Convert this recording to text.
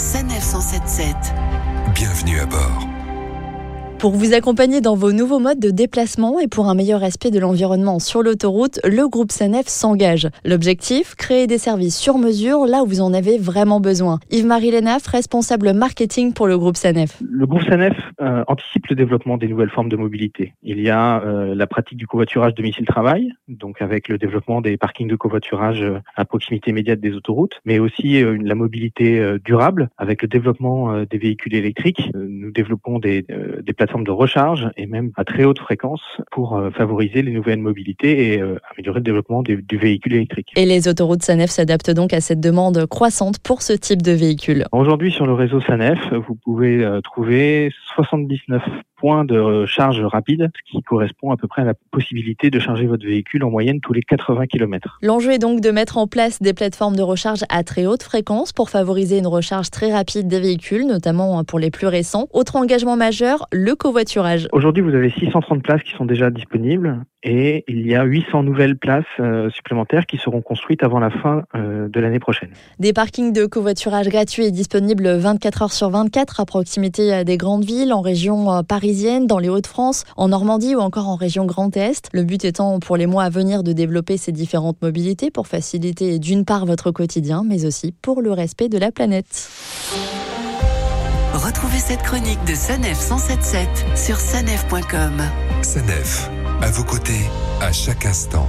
Sanef 177. Bienvenue à bord. Pour vous accompagner dans vos nouveaux modes de déplacement et pour un meilleur respect de l'environnement sur l'autoroute, le groupe SANEF s'engage. L'objectif, créer des services sur mesure là où vous en avez vraiment besoin. Yves-Marie Lenaf, responsable marketing pour le groupe SANEF. Le groupe SANEF euh, anticipe le développement des nouvelles formes de mobilité. Il y a euh, la pratique du covoiturage domicile-travail, donc avec le développement des parkings de covoiturage euh, à proximité immédiate des autoroutes, mais aussi la mobilité durable avec le développement des véhicules électriques. nous développons des plateformes de recharge et même à très haute fréquence pour euh, favoriser les nouvelles mobilités et euh, améliorer le développement du, du, véhicule électrique. Et les autoroutes SANEF s'adaptent donc à cette demande croissante pour ce type de véhicule. Aujourd'hui sur le réseau SANEF, vous pouvez euh, trouver 79 points de charge rapide, ce qui correspond à peu près à la possibilité de charger votre véhicule en moyenne tous les 80 km. L'enjeu est donc de mettre en place des plateformes de recharge à très haute fréquence pour favoriser une recharge très rapide des véhicules, notamment pour les plus récents. Autre engagement majeur, le covoiturage. Aujourd'hui, vous avez 630 places qui sont déjà disponibles et il y a 800 nouvelles places euh, supplémentaires qui seront construites avant la fin euh, de l'année prochaine. Des parkings de covoiturage gratuits et disponibles 24 heures sur 24 à proximité des grandes villes, en région parisienne, dans les Hauts-de-France, en Normandie ou encore en région Grand Est. Le but étant pour les mois à venir de développer ces différentes mobilités pour faciliter d'une part votre quotidien, mais aussi pour le respect de la planète. Retrouvez cette chronique de Sanef 177 sur sanef.com. Sanef, à vos côtés, à chaque instant.